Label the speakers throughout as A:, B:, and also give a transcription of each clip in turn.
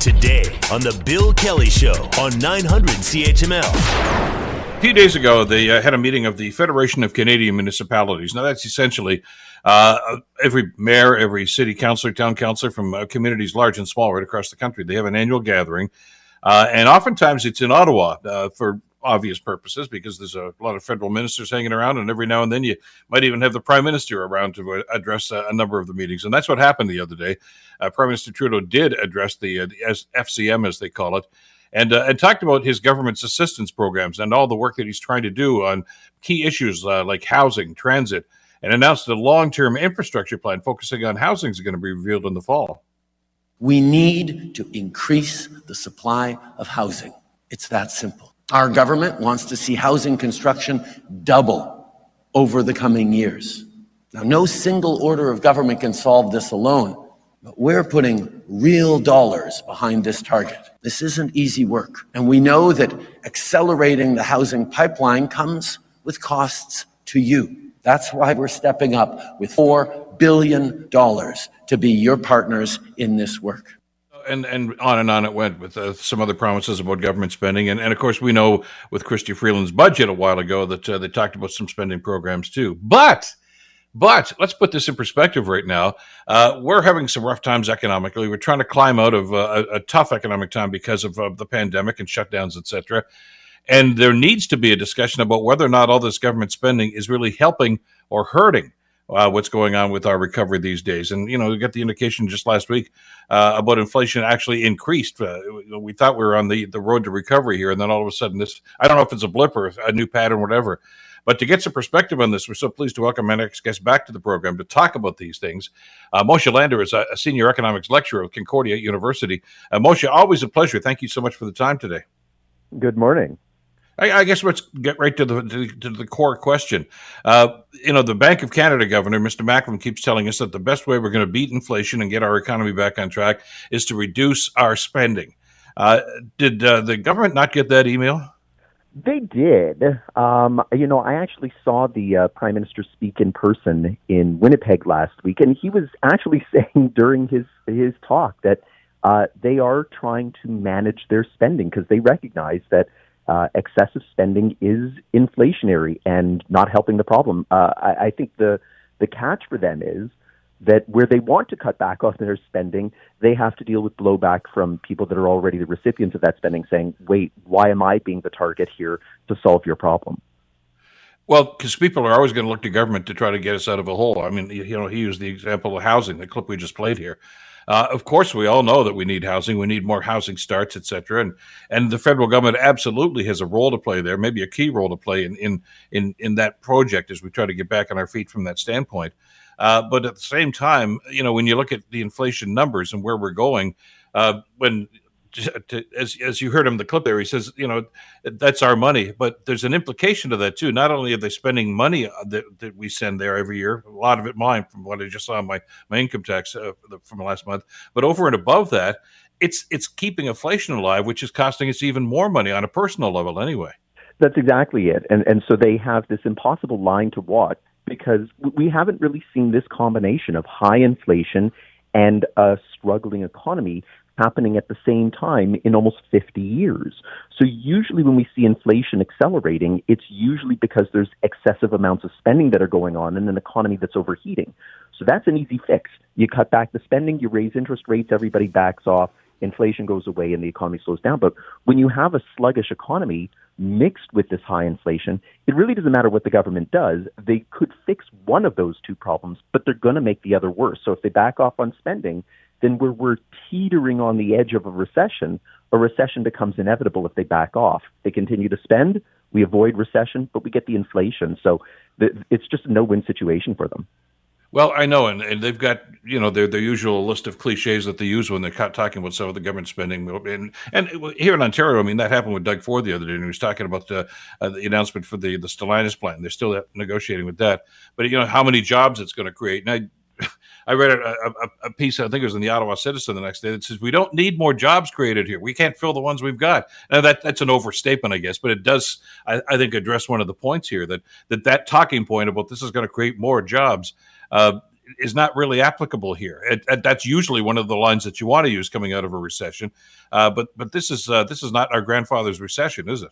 A: Today on The Bill Kelly Show on 900 CHML.
B: A few days ago, they uh, had a meeting of the Federation of Canadian Municipalities. Now, that's essentially uh, every mayor, every city councilor, town councilor from uh, communities large and small right across the country. They have an annual gathering. Uh, and oftentimes it's in Ottawa uh, for obvious purposes because there's a lot of federal ministers hanging around, and every now and then you might even have the prime minister around to uh, address a, a number of the meetings. And that's what happened the other day. Uh, prime Minister Trudeau did address the, uh, the FCM, as they call it, and, uh, and talked about his government's assistance programs and all the work that he's trying to do on key issues uh, like housing, transit, and announced a long term infrastructure plan focusing on housing is going to be revealed in the fall.
C: We need to increase the supply of housing. It's that simple. Our government wants to see housing construction double over the coming years. Now, no single order of government can solve this alone, but we're putting real dollars behind this target. This isn't easy work. And we know that accelerating the housing pipeline comes with costs to you. That's why we're stepping up with $4 billion to be your partners in this work
B: and and on and on it went with uh, some other promises about government spending, and and of course we know with Chrystia Freeland's budget a while ago that uh, they talked about some spending programs too. But but let's put this in perspective right now. Uh, we're having some rough times economically. We're trying to climb out of uh, a, a, tough economic time because of the pandemic and shutdowns, etc. And there needs to be a discussion about whether or not all this government spending is really helping or hurting uh, what's going on with our recovery these days. And, you know, we got the indication just last week uh, about inflation actually increased. Uh, we thought we were on the, the road to recovery here. And then all of a sudden, this, I don't know if it's a blip or a new pattern, whatever. But to get some perspective on this, we're so pleased to welcome my next guest back to the program to talk about these things. Uh, Moshe Lander is a, a, senior economics lecturer at Concordia University. Uh, Moshe, always a pleasure. Thank you so much for the time today.
D: Good morning.
B: I, I, guess let's get right to the to, to the core question. Uh, you know, the Bank of Canada governor, Mr. Macklem, keeps telling us that the best way we're going to beat inflation and get our economy back on track is to reduce our spending. Uh, did uh, the government not get that email?
D: They did. Um, you know, I actually saw the uh, prime minister speak in person in Winnipeg last week, and he was actually saying during his his talk that uh, they are trying to manage their spending because they recognize that uh, excessive spending is inflationary and not helping the problem. Uh, I, I think the the catch for them is that where they want to cut back on their spending, they have to deal with blowback from people that are already the recipients of that spending, saying, "Wait, why am I being the target here to solve your problem?"
B: Well, because people are always going to look to government to try to get us out of a hole. I mean, you know, he used the example of housing, the clip we just played here. Uh, of course, we all know that we need housing. We need more housing starts, et cetera. And and the federal government absolutely has a role to play there, maybe a key role to play in in in, in that project as we try to get back on our feet from that standpoint. Uh, but at the same time, you know, when you look at the inflation numbers and where we're going, uh, when to, as as you heard him in the clip there, he says, you know, that's our money, but there's an implication to that too. Not only are they spending money uh, that, that we send there every year, a lot of it mine from what I just saw my my income tax uh, from last month, but over and above that, it's it's keeping inflation alive, which is costing us even more money on a personal level anyway.
D: That's exactly it, and and so they have this impossible line to walk because we haven't really seen this combination of high inflation and a struggling economy happening at the same time in almost 50 years. So usually when we see inflation accelerating, it's usually because there's excessive amounts of spending that are going on in an economy that's overheating. So that's an easy fix. You cut back the spending, you raise interest rates, everybody backs off, inflation goes away and the economy slows down. But when you have a sluggish economy mixed with this high inflation, it really doesn't matter what the government does. They could fix one of those two problems, but they're going to make the other worse. So if they back off on spending, then we're, we're teetering on the edge of a recession. A recession becomes inevitable if they back off. They continue to spend, we avoid recession, but we get the inflation. So it's just a no-win situation for them.
B: Well, I know, and, and they've got you know their their usual list of cliches that they use when they're talking about some of the government spending. And and here in Ontario, I mean that happened with Doug Ford the other day, and he was talking about the, uh, the announcement for the the Stellantis plant. They're still negotiating with that, but you know how many jobs it's going to create. And I I read a, a, a, piece, I think it was in the Ottawa Citizen the next day, that says we don't need more jobs created here. We can't fill the ones we've got. Now that that's an overstatement, I guess, but it does, I, I think, address one of the points here that that that talking point about this is going to create more jobs. Uh, is not really applicable here. It, it, that's usually one of the lines that you want to use coming out of a recession. Uh, but but this is uh, this is not our grandfather's recession, is it?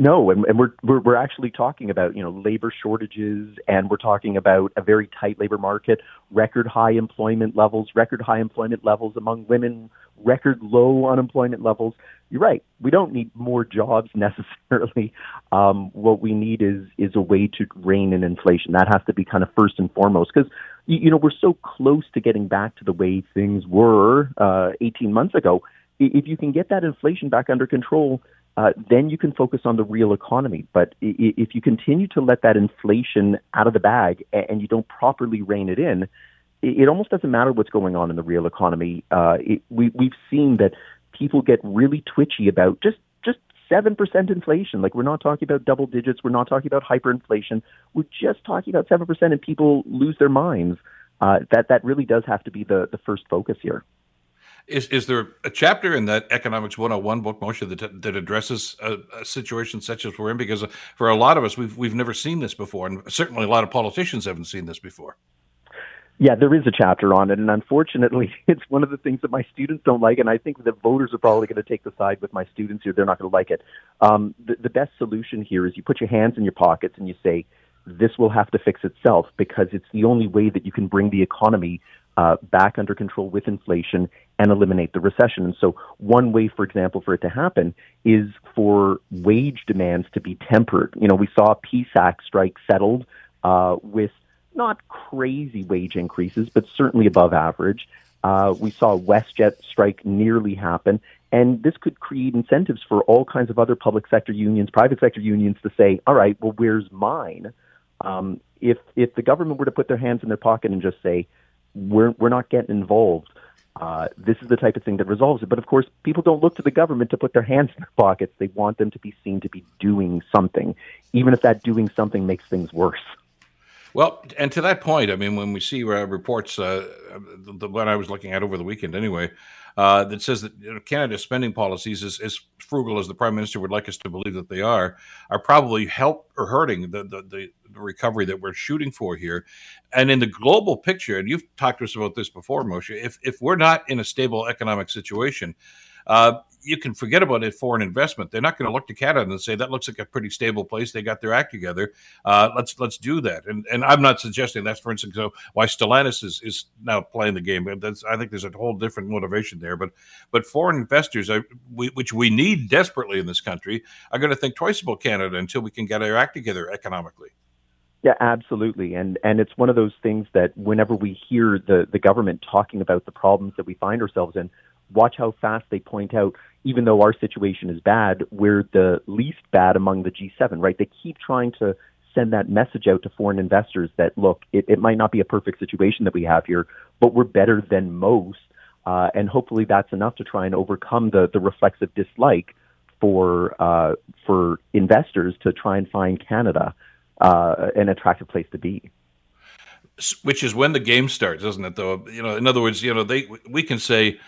D: No, and, and we're, we're we're actually talking about you know labor shortages, and we're talking about a very tight labor market, record high employment levels, record high employment levels among women, record low unemployment levels. You're right. We don't need more jobs necessarily. Um, what we need is is a way to rein in inflation. That has to be kind of first and foremost because you, you know we're so close to getting back to the way things were uh, 18 months ago. If you can get that inflation back under control uh, then you can focus on the real economy. But if you continue to let that inflation out of the bag and you don't properly rein it in, it almost doesn't matter what's going on in the real economy. Uh, it, we, we've seen that people get really twitchy about just just seven percent inflation. Like we're not talking about double digits. We're not talking about hyperinflation. We're just talking about seven percent, and people lose their minds. Uh, that that really does have to be the the first focus here.
B: Is is there a chapter in that Economics 101 book, Moshe, that that addresses a, a, situation such as we're in? Because for a lot of us, we've we've never seen this before, and certainly a lot of politicians haven't seen this before.
D: Yeah, there is a chapter on it, and unfortunately, it's one of the things that my students don't like, and I think the voters are probably going to take the side with my students here. They're not going to like it. Um, the, the best solution here is you put your hands in your pockets and you say, "This will have to fix itself," because it's the only way that you can bring the economy uh, back under control with inflation and eliminate the recession. And so, one way, for example, for it to happen is for wage demands to be tempered. You know, we saw a PSAC strike settled uh, with not crazy wage increases, but certainly above average. Uh, we saw WestJet strike nearly happen, and this could create incentives for all kinds of other public sector unions, private sector unions to say, "All right, well, where's mine?" Um, if if the government were to put their hands in their pocket and just say, we're we're not getting involved. Uh, this is the type of thing that resolves it. But of course, people don't look to the government to put their hands in their pockets. They want them to be seen to be doing something, even if that doing something makes things worse.
B: Well, and to that point, I mean, when we see uh, reports, uh, the, the one I was looking at over the weekend anyway, uh, that says that you know, Canada's spending policies, as, as frugal as the Prime Minister would like us to believe that they are, are probably help or hurting the, the, the, recovery that we're shooting for here. And in the global picture, and you've talked to us about this before, Moshe, if, if we're not in a stable economic situation, uh, you can forget about it foreign investment. They're not going to look to Canada and say that looks like a pretty stable place. They got their act together. Uh, let's let's do that. And and I'm not suggesting that's, for instance, why Stellantis is, is now playing the game. That's, I think there's a whole different motivation there. But but foreign investors, are, we, which we need desperately in this country, are going to think twice about Canada until we can get our act together economically.
D: Yeah, absolutely. And and it's one of those things that whenever we hear the, the government talking about the problems that we find ourselves in, watch how fast they point out, even though our situation is bad, we're the least bad among the G7, right? They keep trying to send that message out to foreign investors that, look, it, it might not be a perfect situation that we have here, but we're better than most. Uh, and hopefully that's enough to try and overcome the, the reflexive dislike for, uh, for investors to try and find Canada uh, an attractive place to be
B: which is when the game starts, isn't it? Though you know, in other words, you know, they we can say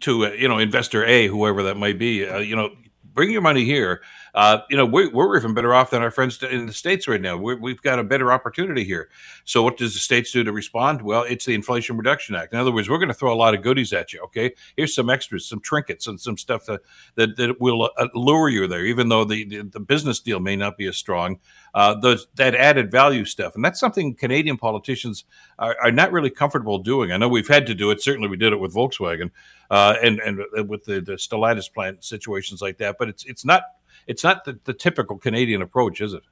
B: to uh, you know investor A, whoever that might be, uh, you know, bring your money here. Uh, you know, we're, we're even better off than our friends in the states right now. we have got a better opportunity here. So, what does the states do to respond? Well, it's the Inflation Reduction Act. In other words, we're going to throw a lot of goodies at you. Okay, here's some extras, some trinkets, and some stuff that that, that will uh, lure you there, even though the, the, the business deal may not be as strong. Uh, those that added value stuff, and that's something Canadian politicians are, are, not really comfortable doing. I know we've had to do it. Certainly, we did it with Volkswagen uh, and and with the, the Stellantis plant situations like that. But it's it's not it's not the, the typical Canadian approach, is it?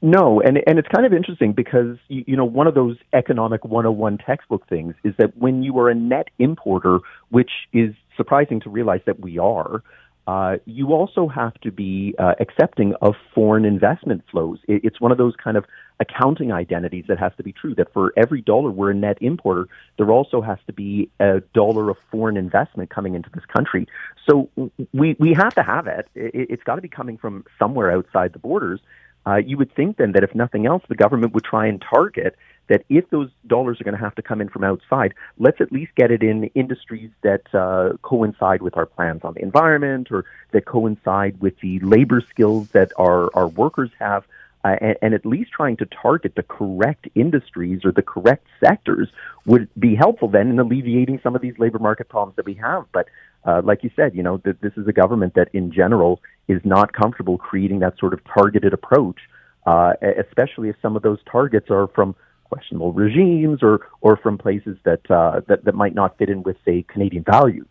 D: No, and and it's kind of interesting because you, you know one of those economic 101 textbook things is that when you are a net importer, which is surprising to realize that we are, uh, you also have to be uh, accepting of foreign investment flows. It, it's one of those kind of accounting identities that has to be true. That for every dollar we're a net importer, there also has to be a dollar of foreign investment coming into this country. So we we have to have it. it it's got to be coming from somewhere outside the borders. Uh, you would think then that if nothing else, the government would try and target that if those dollars are going to have to come in from outside, let's at least get it in industries that uh, coincide with our plans on the environment or that coincide with the labor skills that our, our workers have. Uh, and, and, at least trying to target the correct industries or the correct sectors would be helpful then in alleviating some of these labor market problems that we have. But uh, like you said, you know, th- this is a government that in general is not comfortable creating that sort of targeted approach, uh, especially if some of those targets are from questionable regimes or, or from places that, uh, that, that might not fit in with, say, Canadian values.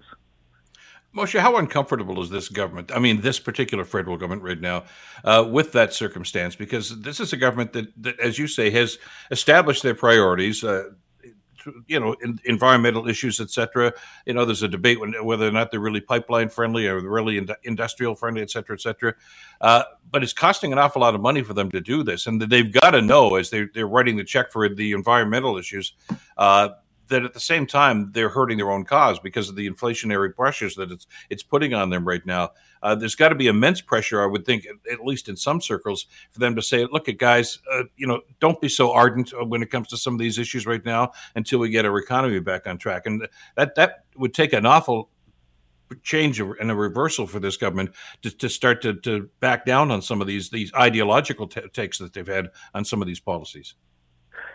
B: Moshe, how uncomfortable is this government? I mean, this particular federal government right now, uh, with that circumstance, because this is a government that, that as you say, has established their priorities. Uh, you know, in, environmental issues, etc. You know, there's a debate when, whether or not they're really pipeline friendly or really in, industrial friendly, etc., etc. Uh, but it's costing an awful lot of money for them to do this, and they've got to know as they, they're writing the check for the environmental issues uh, that at the same time they're hurting their own cause because of the inflationary pressures that it's it's putting on them right now. Uh, there's got to be immense pressure, I would think, at least in some circles, for them to say, "Look, at guys, uh, you know, don't be so ardent uh, when it comes to some of these issues right now until we get our economy back on track." And that that would take an awful change and a reversal for this government to, to start to, to back down on some of these these ideological t- takes that they've had on some of these policies.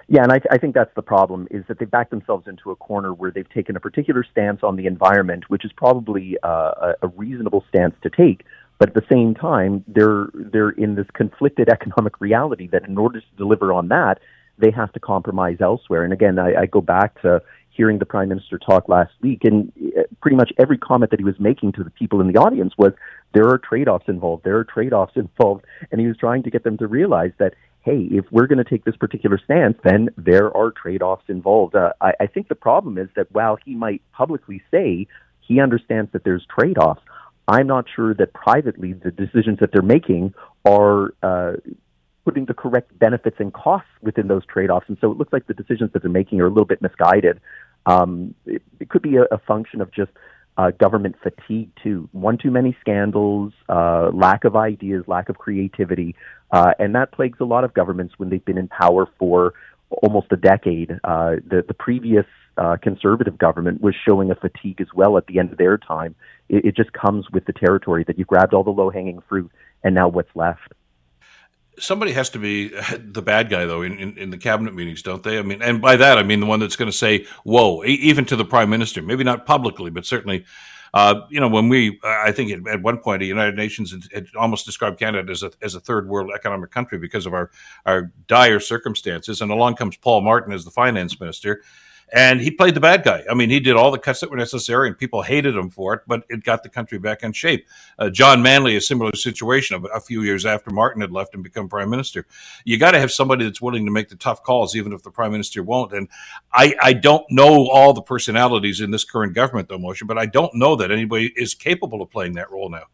D: Yeah, and I, th- I think that's the problem is that they've backed themselves into a corner where they've taken a particular stance on the environment, which is probably uh, a, reasonable stance to take. But at the same time, they're they're in this conflicted economic reality that in order to deliver on that, they have to compromise elsewhere. And again, I, I go back to hearing the prime minister talk last week, and uh, pretty much every comment that he was making to the people in the audience was there are trade-offs involved. There are trade-offs involved, and he was trying to get them to realize that hey, if we're going to take this particular stance, then there are trade offs involved. Uh, I, I think the problem is that while he might publicly say he understands that there's trade offs, I'm not sure that privately the decisions that they're making are uh, putting the correct benefits and costs within those trade offs. And so it looks like the decisions that they're making are a little bit misguided. Um, it, it could be a, a function of just uh, government fatigue too. One too many scandals, uh, lack of ideas, lack of creativity, uh, and that plagues a lot of governments when they've been in power for almost a decade. Uh, the, the previous uh, conservative government was showing a fatigue as well at the end of their time. It, it just comes with the territory that you grabbed all the low hanging fruit, and now what's left?
B: Somebody has to be the bad guy though in, in, in, the cabinet meetings don't they? I mean and by that i mean the one that's going to say whoa even to the prime minister maybe not publicly but certainly uh, you know when we i think at one point the united nations had, almost described canada as a, as a third world economic country because of our, our dire circumstances. And along comes paul martin as the finance minister and he played the bad guy. I mean, he did all the cuts that were necessary, and people hated him for it, but it got the country back in shape. Uh, John Manley, a similar situation a few years after Martin had left and become prime minister. You got to have somebody that's willing to make the tough calls, even if the prime minister won't. And I, I don't know all the personalities in this current government, though, Moshe, but I don't know that anybody is capable of playing that role now.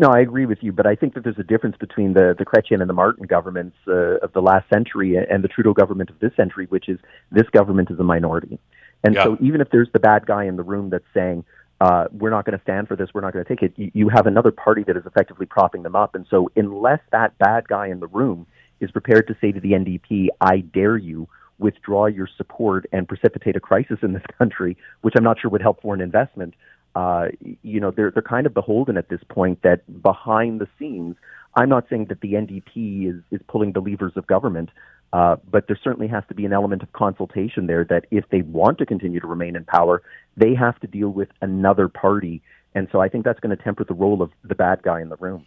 D: No, I agree with you, but I think that there's a difference between the, the Chrétien and the Martin governments uh, of the last century and the Trudeau government of this century, which is this government is a minority. And yeah. so even if there's the bad guy in the room that's saying, uh, we're not going to stand for this, we're not going to take it, you, you have another party that is effectively propping them up. And so unless that bad guy in the room is prepared to say to the NDP, I dare you, withdraw your support and precipitate a crisis in this country, which I'm not sure would help foreign investment, uh, you know, they're they're kind of beholden at this point that behind the scenes, I'm not saying that the NDP is is pulling the levers of government, uh, but there certainly has to be an element of consultation there. That if they want to continue to remain in power, they have to deal with another party, and so I think that's going to temper the role of the bad guy in the room.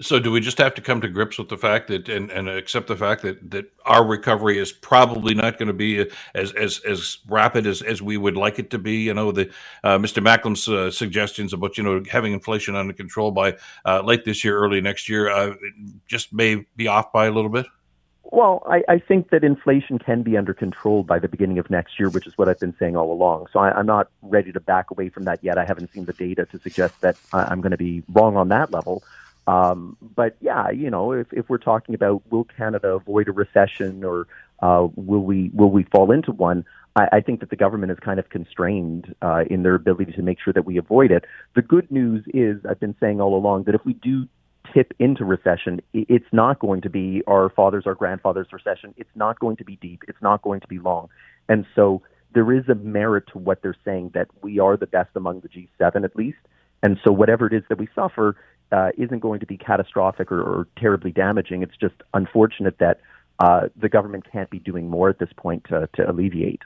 B: So, do we just have to come to grips with the fact that and, and accept the fact that, that our recovery is probably not going to be as as as rapid as, as we would like it to be? You know, the uh, Mr. Macklem's uh, suggestions about you know having inflation under control by uh, late this year, early next year, uh, just may be off by a little bit.
D: Well, I, I think that inflation can be under control by the beginning of next year, which is what I've been saying all along. So I, I'm not ready to back away from that yet. I haven't seen the data to suggest that I'm going to be wrong on that level. Um, but yeah, you know, if, if we're talking about will Canada avoid a recession or uh, will we will we fall into one, I, I think that the government is kind of constrained uh, in their ability to make sure that we avoid it. The good news is I've been saying all along that if we do tip into recession, it's not going to be our fathers, our grandfathers' recession. It's not going to be deep. It's not going to be long. And so there is a merit to what they're saying that we are the best among the G7 at least. And so whatever it is that we suffer, uh, isn't going to be catastrophic or, or terribly damaging. It's just unfortunate that uh, the government can't be doing more at this point to, to alleviate.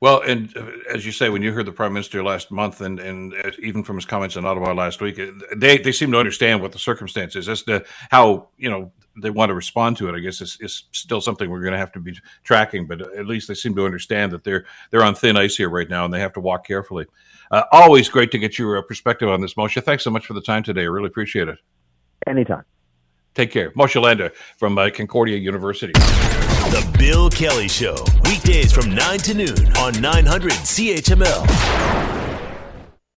B: Well, and uh, as you say, when you heard the prime minister last month, and and uh, even from his comments in Ottawa last week, uh, they they seem to understand what the circumstances is as to how you know they want to respond to it. I guess is, is still something we're going to have to be tracking, but at least they seem to understand that they're they're on thin ice here right now, and they have to walk carefully. Uh, always great to get your perspective on this, Moshe. Thanks so much for the time today. I really appreciate it.
D: Anytime.
B: Take care. Moshe Lander from uh, Concordia University.
A: The Bill Kelly Show, weekdays from 9 to noon on 900 CHML.